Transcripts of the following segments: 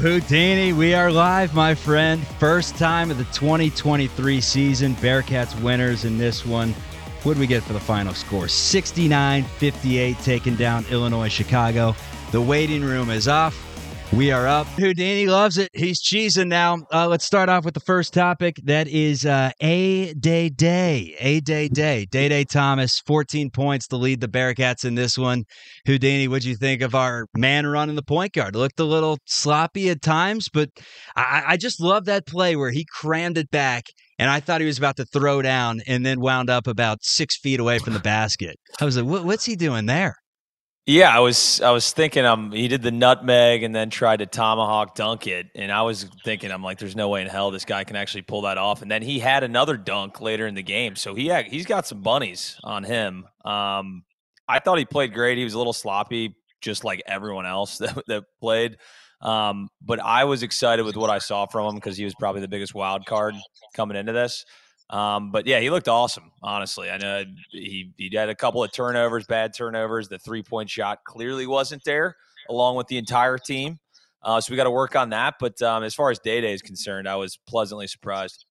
Houdini, we are live, my friend. First time of the 2023 season. Bearcats winners in this one. What did we get for the final score? 69 58, taking down Illinois Chicago. The waiting room is off. We are up. Houdini loves it. He's cheesing now. Uh, let's start off with the first topic. That is uh, A Day Day. A Day Day. Day Day Thomas, 14 points to lead the Bearcats in this one. Houdini, what'd you think of our man running the point guard? Looked a little sloppy at times, but I, I just love that play where he crammed it back and I thought he was about to throw down and then wound up about six feet away from the basket. I was like, what, what's he doing there? Yeah, I was I was thinking um he did the nutmeg and then tried to tomahawk dunk it, and I was thinking I'm like, there's no way in hell this guy can actually pull that off. And then he had another dunk later in the game, so he had, he's got some bunnies on him. Um, I thought he played great. He was a little sloppy, just like everyone else that that played. Um, but I was excited with what I saw from him because he was probably the biggest wild card coming into this. Um, but yeah, he looked awesome. Honestly, I know he he had a couple of turnovers, bad turnovers. The three point shot clearly wasn't there, along with the entire team. Uh, so we got to work on that. But um, as far as Day Day is concerned, I was pleasantly surprised.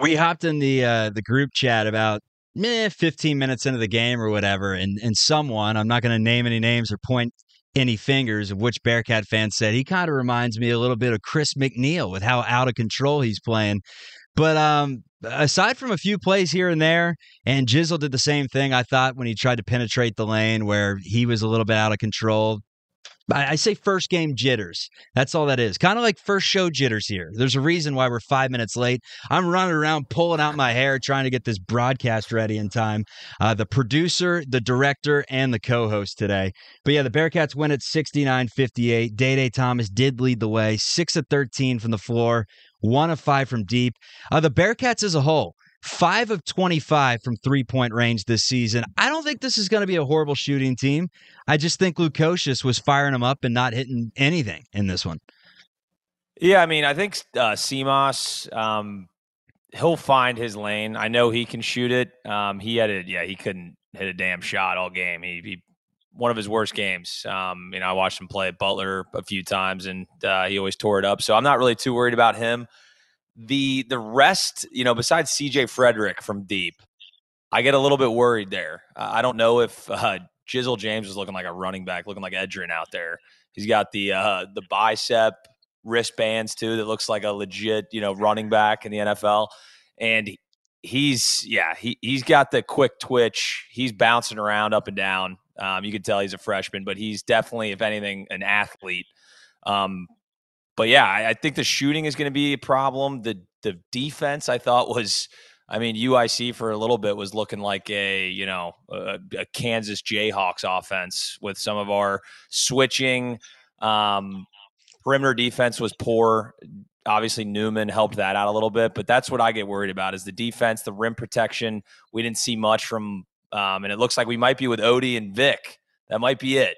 We hopped in the uh, the group chat about meh, 15 minutes into the game or whatever, and and someone I'm not going to name any names or point any fingers of which Bearcat fan said he kind of reminds me a little bit of Chris McNeal with how out of control he's playing. But um, aside from a few plays here and there, and Jizzle did the same thing, I thought, when he tried to penetrate the lane where he was a little bit out of control. I say first game jitters. That's all that is. Kind of like first show jitters here. There's a reason why we're five minutes late. I'm running around pulling out my hair trying to get this broadcast ready in time. Uh, the producer, the director, and the co host today. But yeah, the Bearcats win at 69 58. Day Day Thomas did lead the way, 6 of 13 from the floor, one of five from deep. Uh, the Bearcats as a whole, five of 25 from three point range this season. I don't think this is going to be a horrible shooting team. I just think Lukosius was firing them up and not hitting anything in this one. Yeah, I mean, I think uh, Simas, um, he'll find his lane. I know he can shoot it. Um, he had it. Yeah, he couldn't hit a damn shot all game. He, he one of his worst games. Um, you know, I watched him play at Butler a few times, and uh, he always tore it up. So I'm not really too worried about him. The the rest, you know, besides C.J. Fredrick from deep, I get a little bit worried there. Uh, I don't know if uh, Jizzle James is looking like a running back, looking like Edgerrin out there. He's got the uh, the bicep wristbands too, that looks like a legit, you know, running back in the NFL. And he's yeah, he he's got the quick twitch. He's bouncing around up and down. Um, you can tell he's a freshman, but he's definitely, if anything, an athlete. Um, but yeah, I, I, think the shooting is going to be a problem. The the defense I thought was, I mean, UIC for a little bit was looking like a you know a, a Kansas Jayhawks offense with some of our switching. Um, perimeter defense was poor. Obviously, Newman helped that out a little bit, but that's what I get worried about is the defense, the rim protection. We didn't see much from um, and it looks like we might be with Ody and Vic. That might be it.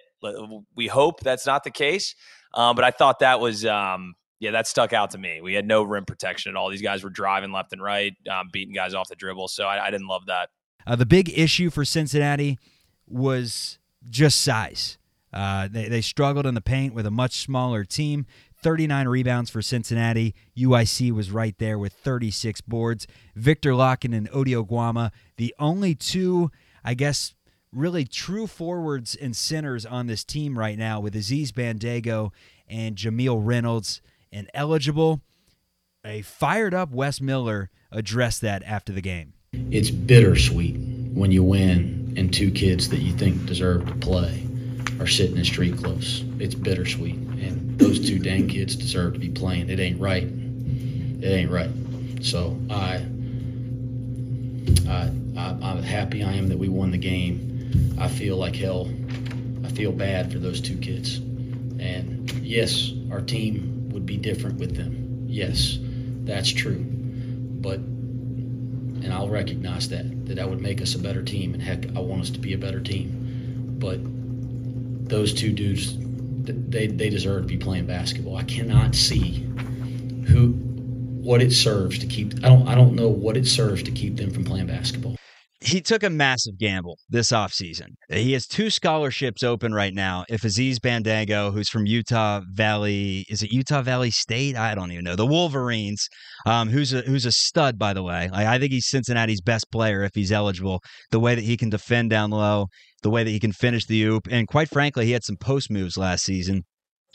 We hope that's not the case. Um, but I thought that was, um, yeah, that stuck out to me. We had no rim protection at all. These guys were driving left and right, um, beating guys off the dribble. So I, I didn't love that. Uh, the big issue for Cincinnati was just size. Uh, they, they struggled in the paint with a much smaller team. 39 rebounds for Cincinnati. UIC was right there with 36 boards. Viktor Lakhin and Ody Guama, the only two I guess, really true forwards and centers on this team right now with Aziz Bandaogo and Jamille Reynolds and eligible. A fired up Wes Miller addressed that after the game. It's bittersweet when you win and two kids that you think deserve to play are sitting in street clothes. It's bittersweet. And those two dang kids deserve to be playing. It ain't right. It ain't right. So I I I, am happy I am that we won the game. I feel like hell. I feel bad for those two kids. And yes, our team would be different with them. Yes, that's true. But, and I'll recognize that, that that would make us a better team. And heck, I want us to be a better team. But those two dudes, they, they deserve to be playing basketball. I cannot see who what it serves to keep I don't I don't know what it serves to keep them from playing basketball he took a massive gamble this offseason. He has two scholarships open right now. If Aziz Bandaogo, who's from Utah Valley, is it Utah Valley State? I don't even know. The Wolverines, um, who's a who's a stud, by the way. I think he's Cincinnati's best player if he's eligible. The way that he can defend down low, the way that he can finish the oop, and quite frankly, he had some post moves last season.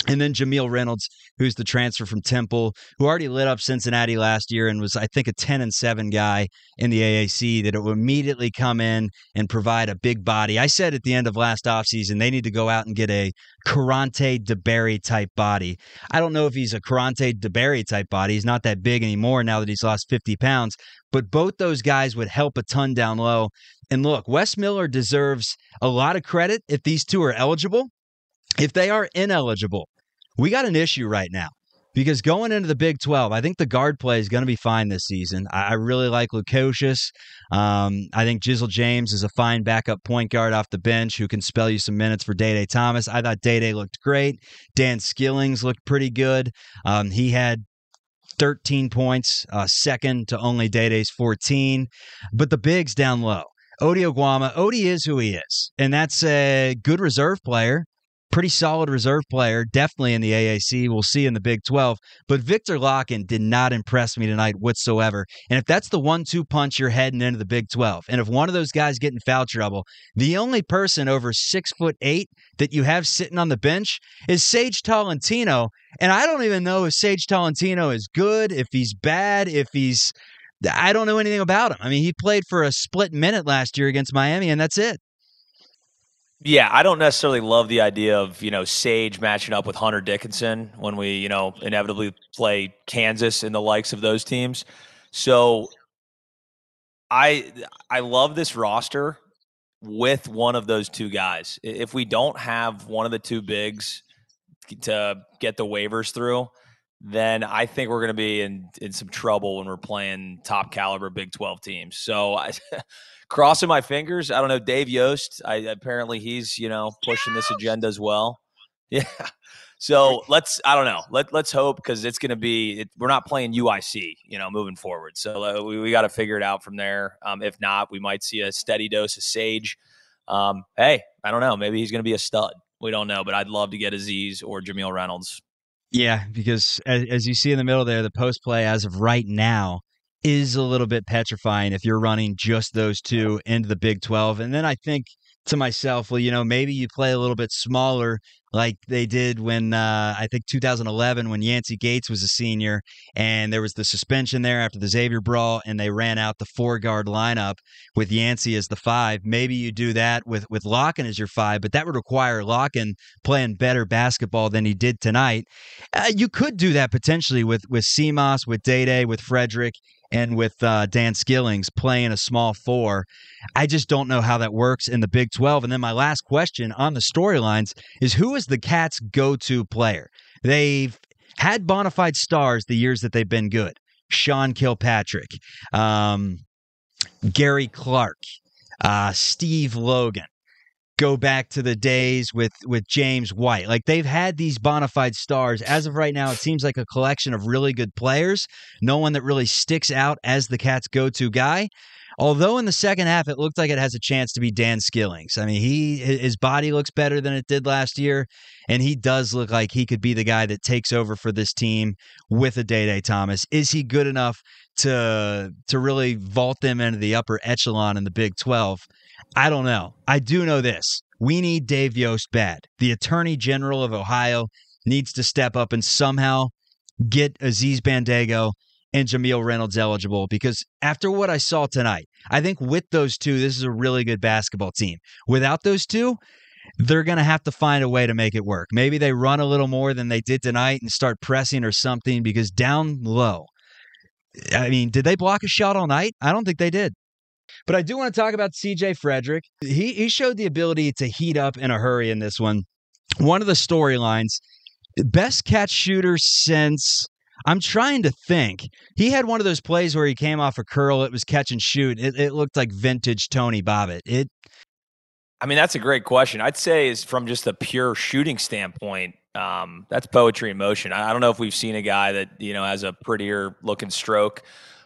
And then Jamille Reynolds, who's the transfer from Temple, who already lit up Cincinnati last year and was, I think, a 10 and 7 guy in the AAC, that it will immediately come in and provide a big body. I said at the end of last offseason, they need to go out and get a Karante DeBerry type body. I don't know if he's a Karante DeBerry type body. He's not that big anymore now that he's lost 50 pounds, but both those guys would help a ton down low. And look, Wes Miller deserves a lot of credit if these two are eligible. If they are ineligible, we got an issue right now because going into the Big 12, I think the guard play is going to be fine this season. I, really like Lukosius. Um, I think Jizzle James is a fine backup point guard off the bench who can spell you some minutes for Day Day Thomas. I thought Day Day looked great. Dan Skillings looked pretty good. Um, he had 13 points, uh, second to only Day Day's 14. But the bigs down low. Ody Oguama, Ody is who he is, and that's a good reserve player pretty solid reserve player, definitely in the AAC. We'll see in the Big 12. But Viktor Lakhin did not impress me tonight whatsoever. And if that's the one two punch you're heading into the Big 12, and if one of those guys get in foul trouble, the only person over six foot eight that you have sitting on the bench is Sage Tolentino. And I don't even know if Sage Tolentino is good, if he's bad, if he's. I don't know anything about him. I mean, he played for a split minute last year against Miami, and that's it. Yeah, I don't necessarily love the idea of, you know, Sage matching up with Hunter Dickinson when we, you know, inevitably play Kansas and the likes of those teams. So I I love this roster with one of those two guys. If we don't have one of the two bigs to get the waivers through, then I think we're going to be in in some trouble when we're playing top caliber Big 12 teams. So I crossing my fingers. I don't know Dave Yost. I apparently he's you know pushing this agenda as well. Yeah. So let's I don't know. Let let's hope because it's going to be it, we're not playing UIC you know moving forward. So uh, we we got to figure it out from there. Um, if not, we might see a steady dose of Sage. Um, hey, I don't know. Maybe he's going to be a stud. We don't know, but I'd love to get Aziz or Jamille Reynolds. Yeah, because as, as you see in the middle there, the post play as of right now is a little bit petrifying if you're running just those two into the Big 12. And then I think to myself, well, you know, maybe you play a little bit smaller like they did when uh, I think 2011 when Yancey Gates was a senior and there was the suspension there after the Xavier brawl and they ran out the four guard lineup with Yancey as the five. Maybe you do that with with Lakhin as your five, but that would require Lakhin playing better basketball than he did tonight. Uh, you could do that potentially with with Simas, with Day Day, with Fredrick and with uh, Dan Skillings playing a small four. I just don't know how that works in the Big 12. And then my last question on the storylines is who is the Cats' go to player? They've had bona fide stars the years that they've been good. Sean Kilpatrick, um, Gary Clark, uh, Steve Logan go back to the days with with James White. Like they've had these bona fide stars. As of right now, it seems like a collection of really good players. No one that really sticks out as the Cats' go-to guy. Although in the second half, it looked like it has a chance to be Dan Skillings. I mean, he his body looks better than it did last year, and he does look like he could be the guy that takes over for this team with a Day Day Thomas. Is he good enough to to really vault them into the upper echelon in the Big Twelve? I don't know. I do know this. We need Dave Yost bad. The Attorney General of Ohio needs to step up and somehow get Aziz Bandaogo and Jamille Reynolds eligible because after what I saw tonight, I think with those two, this is a really good basketball team. Without those two, they're going to have to find a way to make it work. Maybe they run a little more than they did tonight and start pressing or something because down low, I mean, did they block a shot all night? I don't think they did. But I do want to talk about CJ Fredrick. He he showed the ability to heat up in a hurry in this one. One of the storylines, best catch shooter since I'm trying to think. He had one of those plays where he came off a curl. It was catch and shoot. It, it looked like vintage Tony Bobbitt. It. I mean, that's a great question. I'd say is from just a pure shooting standpoint. Um, that's poetry in motion. I, I don't know if we've seen a guy that you know has a prettier looking stroke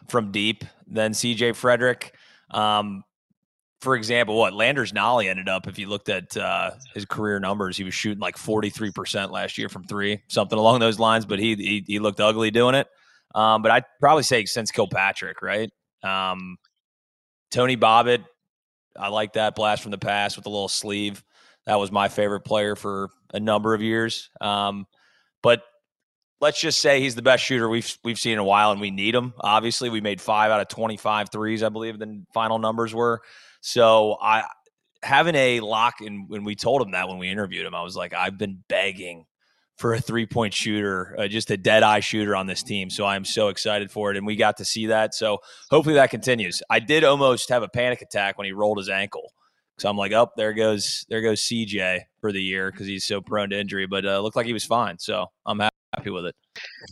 from deep than CJ Fredrick. Um, for example, what Landers Nolley ended up, if you looked at uh, his career numbers, he was shooting like 43% last year from three, something along those lines, but he he, he looked ugly doing it. Um, but I'd probably say since Kilpatrick, right? Um, Tony Bobbitt, I like that blast from the past with a little sleeve. That was my favorite player for a number of years. Um, but let's just say he's the best shooter we've we've seen in a while, and we need him. Obviously, we made five out of 25 threes, I believe the final numbers were. So I having a lock, and when we told him that when we interviewed him, I was like, I've been begging for a three point shooter, uh, just a dead eye shooter on this team. So I'm so excited for it, and we got to see that. So hopefully that continues. I did almost have a panic attack when he rolled his ankle. So I'm like, oh, there goes there goes CJ for the year because he's so prone to injury. But uh, looked like he was fine, so I'm happy with it.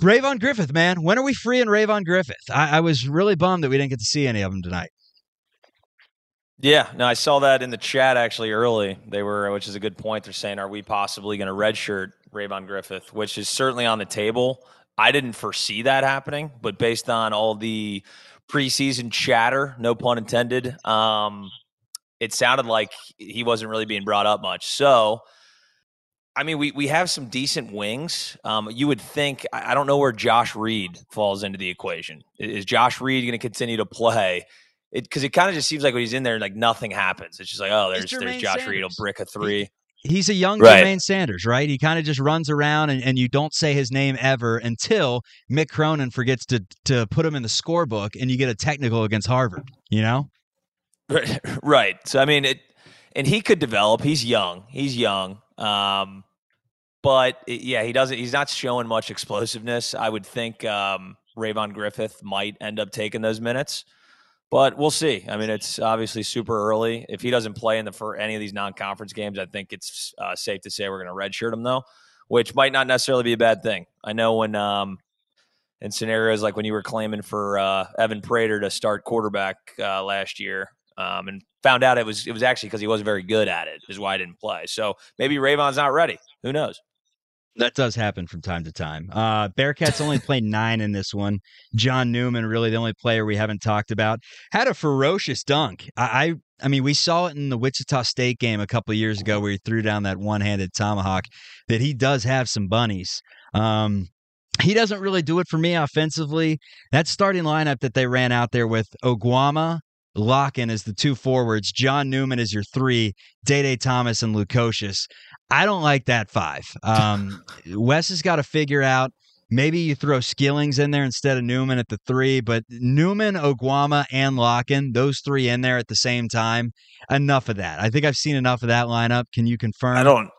Rayvon Griffith, man, when are we free in Rayvon Griffith? I, I was really bummed that we didn't get to see any of them tonight. Yeah, no, I saw that in the chat actually early. They were, which is a good point. They're saying, are we possibly going to redshirt Rayvon Griffith, which is certainly on the table. I didn't foresee that happening, but based on all the preseason chatter, no pun intended, um, it sounded like he wasn't really being brought up much. So, I mean, we we have some decent wings. Um, you would think. I, I don't know where Josh Reed falls into the equation. Is Josh Reed going to continue to play? because it, it kind of just seems like when he's in there, like nothing happens. It's just like, oh, there's there's Josh Sanders. Reed, he'll brick a three. He's a young right. Jermaine Sanders, right? He kind of just runs around and, and you don't say his name ever until Mick Cronin forgets to to put him in the scorebook and you get a technical against Harvard, you know? Right. So I mean it and he could develop. He's young. He's young. Um but it, yeah, he doesn't he's not showing much explosiveness. I would think um Rayvon Griffith might end up taking those minutes. But we'll see. I mean, it's obviously super early. If he doesn't play in the for any of these non-conference games, I think it's uh, safe to say we're going to redshirt him though, which might not necessarily be a bad thing. I know when um, in scenarios like when you were claiming for uh, Evan Prater to start quarterback uh, last year, um, and found out it was it was actually because he wasn't very good at it, is why I didn't play. So maybe Rayvon's not ready. Who knows? That does happen from time to time. Uh, Bearcats only played nine in this one. John Newman, really the only player we haven't talked about, had a ferocious dunk. I, I, I mean, we saw it in the Wichita State game a couple years ago where he threw down that one-handed tomahawk. That he does have some bunnies. Um, he doesn't really do it for me offensively. That starting lineup that they ran out there with Oguama, Lakhin as the two forwards, John Newman is your three, Day Day Thomas and Lukosius. I don't like that five. Um, Wes has got to figure out. Maybe you throw Skillings in there instead of Newman at the three, but Newman, Oguama, and Lakhin, those three in there at the same time. Enough of that. I think I've seen enough of that lineup. Can you confirm? I don't.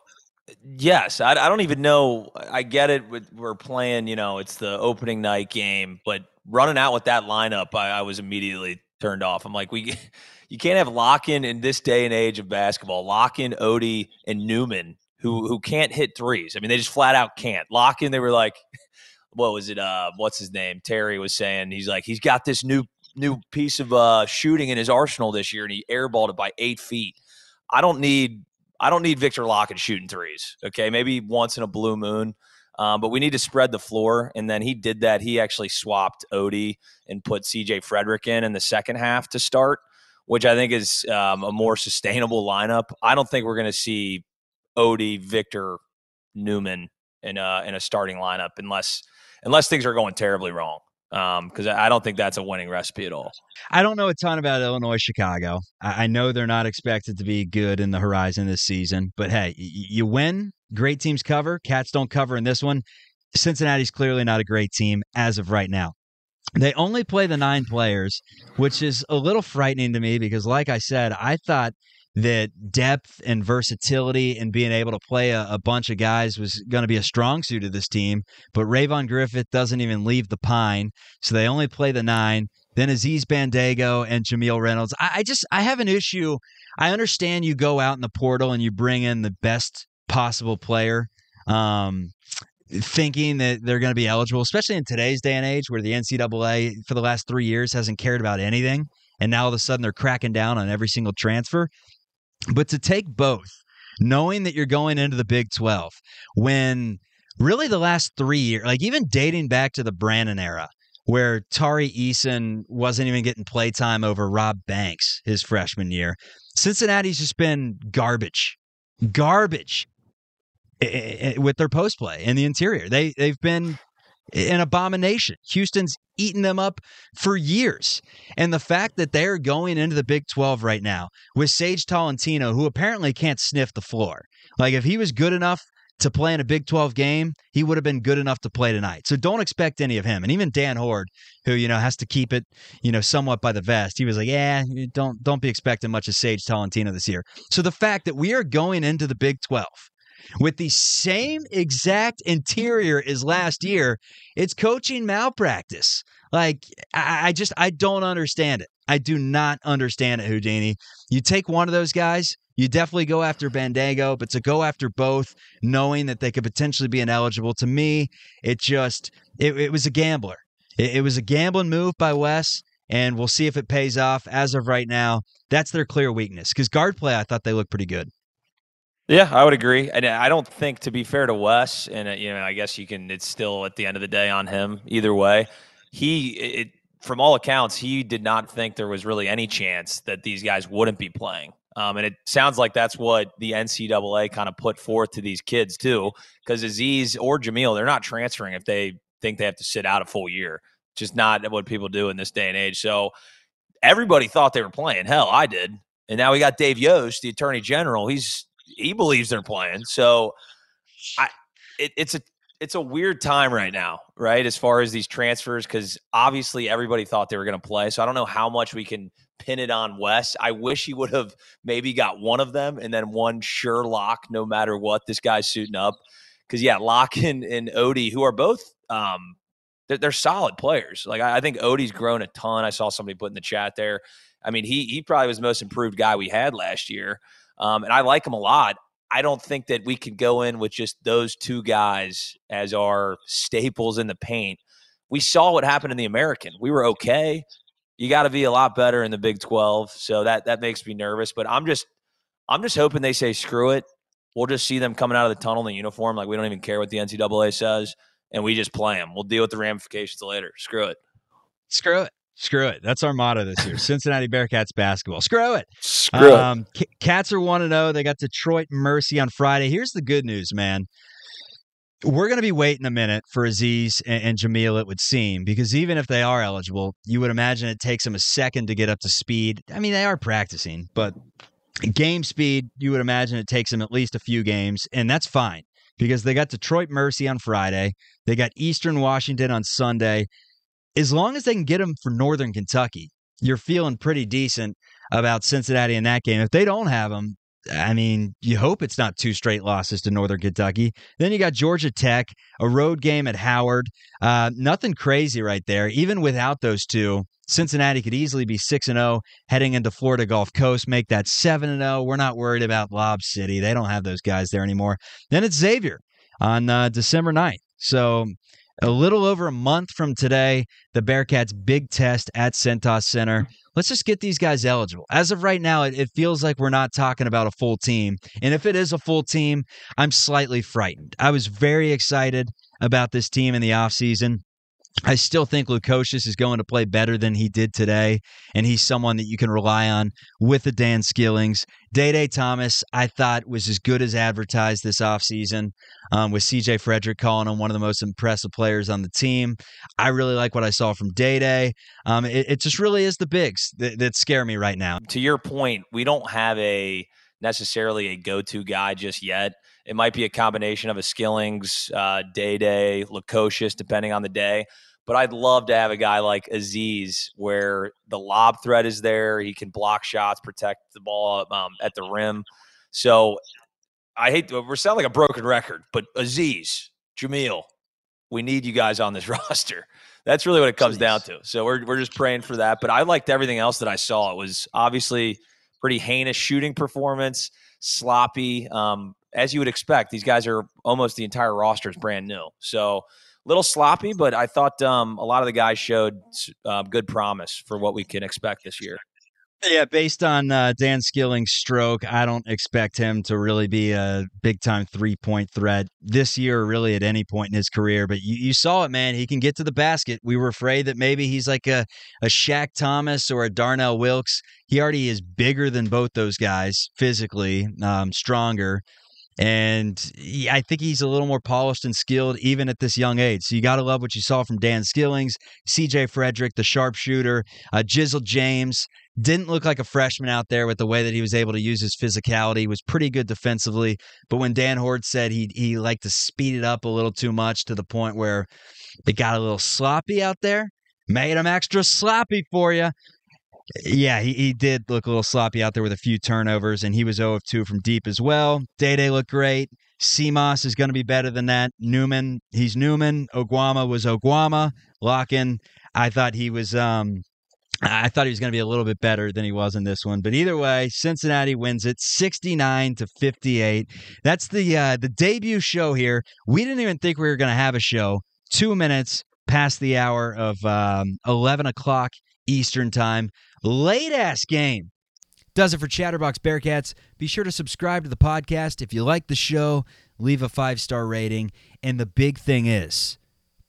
Yes, I, I don't even know. I get it. We're playing, you know, it's the opening night game, but running out with that lineup, I, I was immediately turned off. I'm like, we, you can't have Lakhin in this day and age of basketball. Lakhin, Ody, and Newman who who can't hit threes. I mean, they just flat out can't. Lakhin, they were like, what was it? Uh, what's his name? Terry was saying he's like he's got this new new piece of uh, shooting in his arsenal this year, and he airballed it by eight feet. I don't need I don't need Viktor Lakhin shooting threes. Okay, maybe once in a blue moon. Um, but we need to spread the floor. And then he did that. He actually swapped Ody and put CJ Fredrick in in the second half to start, which I think is um, a more sustainable lineup. I don't think we're going to see Ody, Viktor, Newman in a in a starting lineup unless unless things are going terribly wrong. Because um, I don't think that's a winning recipe at all. I don't know a ton about Illinois, Chicago. I, I know they're not expected to be good in the horizon this season, but hey, y- you win. Great teams cover. Cats don't cover in this one. Cincinnati's clearly not a great team as of right now. They only play the nine players, which is a little frightening to me because, like I said, I thought that depth and versatility and being able to play a, a bunch of guys was going to be a strong suit of this team. But Rayvon Griffith doesn't even leave the pine, so they only play the nine. Then Aziz Bandaogo and Jamille Reynolds. I, I just I have an issue. I understand you go out in the portal and you bring in the best possible player. Um, thinking that they're going to be eligible, especially in today's day and age where the NCAA for the last three years hasn't cared about anything. And now all of a sudden they're cracking down on every single transfer. But to take both, knowing that you're going into the Big 12, when really the last three years, like even dating back to the Brannen era, where Tari Eason wasn't even getting playtime over Rob Banks his freshman year. Cincinnati's just been garbage, garbage eh, eh, eh, with their post play in the interior. They they've been an abomination. Houston's eaten them up for years. And the fact that they're going into the Big 12 right now with Sage Tolentino, who apparently can't sniff the floor. Like if he was good enough to play in a Big 12 game, he would have been good enough to play tonight. So don't expect any of him. And even Dan Hoard, who, you know, has to keep it, you know, somewhat by the vest, he was like, yeah, don't don't be expecting much of Sage Tolentino this year. So the fact that we are going into the Big 12 with the same exact interior as last year, it's coaching malpractice. Like, I, I just, I don't understand it. I do not understand it, Houdini. You take one of those guys, you definitely go after Bandaogo, but to go after both, knowing that they could potentially be ineligible, to me, it just, it, it was a gambler. It, it was a gambling move by Wes and we'll see if it pays off. As of right now, that's their clear weakness. Because guard play, I thought they looked pretty good. Yeah, I would agree, and I don't think, to be fair to Wes, and uh, you know, I guess you can. It's still at the end of the day on him. Either way, he, it, from all accounts, he did not think there was really any chance that these guys wouldn't be playing. Um, and it sounds like that's what the NCAA kind of put forth to these kids too, because Aziz or Jamille, they're not transferring if they think they have to sit out a full year. Just not what people do in this day and age. So everybody thought they were playing. Hell, I did. And now we got Dave Yost, the Attorney General. He's he believes they're playing. So I it, it's a it's a weird time right now, right? As far as these transfers, because obviously everybody thought they were going to play. So I don't know how much we can pin it on Wes. I wish he would have maybe got one of them and then one sure lock, no matter what. This guy's suiting up. Because yeah, Locke and, and Ody, who are both um, they're, they're solid players. Like I, I think Ody's grown a ton. I saw somebody put in the chat there. I mean, he he probably was the most improved guy we had last year. Um, and I like him a lot. I don't think that we could go in with just those two guys as our staples in the paint. We saw what happened in the American. We were okay. You got to be a lot better in the Big 12. So that that makes me nervous, but I'm just I'm just hoping they say screw it. We'll just see them coming out of the tunnel in the uniform like we don't even care what the NCAA says and we just play them. We'll deal with the ramifications later. Screw it. Screw it. Screw it. That's our motto this year. Cincinnati Bearcats basketball. Screw it. Screw um, it. Cats are 1 0. They got Detroit Mercy on Friday. Here's the good news, man. We're going to be waiting a minute for Aziz and, and Jamille, it would seem, because even if they are eligible, you would imagine it takes them a second to get up to speed. I mean, they are practicing, but game speed, you would imagine it takes them at least a few games, and that's fine because they got Detroit Mercy on Friday. They got Eastern Washington on Sunday as long as they can get them for Northern Kentucky, you're feeling pretty decent about Cincinnati in that game. If they don't have them, I mean, you hope it's not two straight losses to Northern Kentucky. Then you got Georgia Tech, a road game at Howard. Uh, nothing crazy right there. Even without those two, Cincinnati could easily be 6 and 0 heading into Florida Gulf Coast, make that 7 and 0. We're not worried about Lob City. They don't have those guys there anymore. Then it's Xavier on uh, December 9th. So a little over a month from today, the Bearcats' big test at Cintas Center. Let's just get these guys eligible. As of right now, it, it, feels like we're not talking about a full team. And if it is a full team, I'm slightly frightened. I was very excited about this team in the offseason. I still think Lukosius is going to play better than he did today, and he's someone that you can rely on with the Dan Skillings. Day Day Thomas, I thought was as good as advertised this offseason, um, with CJ Fredrick calling him one of the most impressive players on the team. I really like what I saw from Day Day. Um, it, it, just really is the bigs that, that scare me right now. To your point, we don't have a necessarily a go-to guy just yet. It might be a combination of a Skillings, uh, Day Day, Lukosius, depending on the day. But I'd love to have a guy like Aziz where the lob threat is there. He can block shots, protect the ball um, at the rim. So I hate to, we're sounding like a broken record, but Aziz, Jamille, we need you guys on this roster. That's really what it comes Jeez. down to. So we're, we're just praying for that. But I liked everything else that I saw. It was obviously pretty heinous shooting performance, sloppy. Um, as you would expect, these guys are almost the entire roster is brand new. So a little sloppy, but I thought um, a lot of the guys showed uh, good promise for what we can expect this year. Yeah, based on uh, Dan Skilling's stroke, I don't expect him to really be a big time three point threat this year, really at any point in his career. But you, you saw it, man. He can get to the basket. We were afraid that maybe he's like a, a Shaq Thomas or a Darnell Wilkes. He already is bigger than both those guys physically, um, stronger. And he, I think he's a little more polished and skilled even at this young age. So you got to love what you saw from Dan Skillings, CJ Fredrick, the sharpshooter, uh, Jizzle James. Didn't look like a freshman out there with the way that he was able to use his physicality. Was pretty good defensively, but when Dan Hoard said he he liked to speed it up a little too much to the point where it got a little sloppy out there, made him extra sloppy for you. Yeah, he, he did look a little sloppy out there with a few turnovers, and he was 0 of 2 from deep as well. Day Day looked great. Simas is going to be better than that. Newman, he's Newman. Oguama was Oguama. Lakhin, I thought he was um I thought he was going to be a little bit better than he was in this one, but either way, Cincinnati wins it 69 to 58. That's the uh, the debut show here. We didn't even think we were going to have a show. Two minutes past the hour of um, 11 o'clock Eastern time. Late ass game. Does it for Chatterbox Bearcats. Be sure to subscribe to the podcast. If you like the show, leave a five star rating. And the big thing is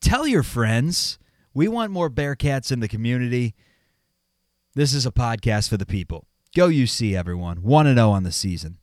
tell your friends. We want more Bearcats in the community. This is a podcast for the people. Go UC, everyone. 1 0 on the season.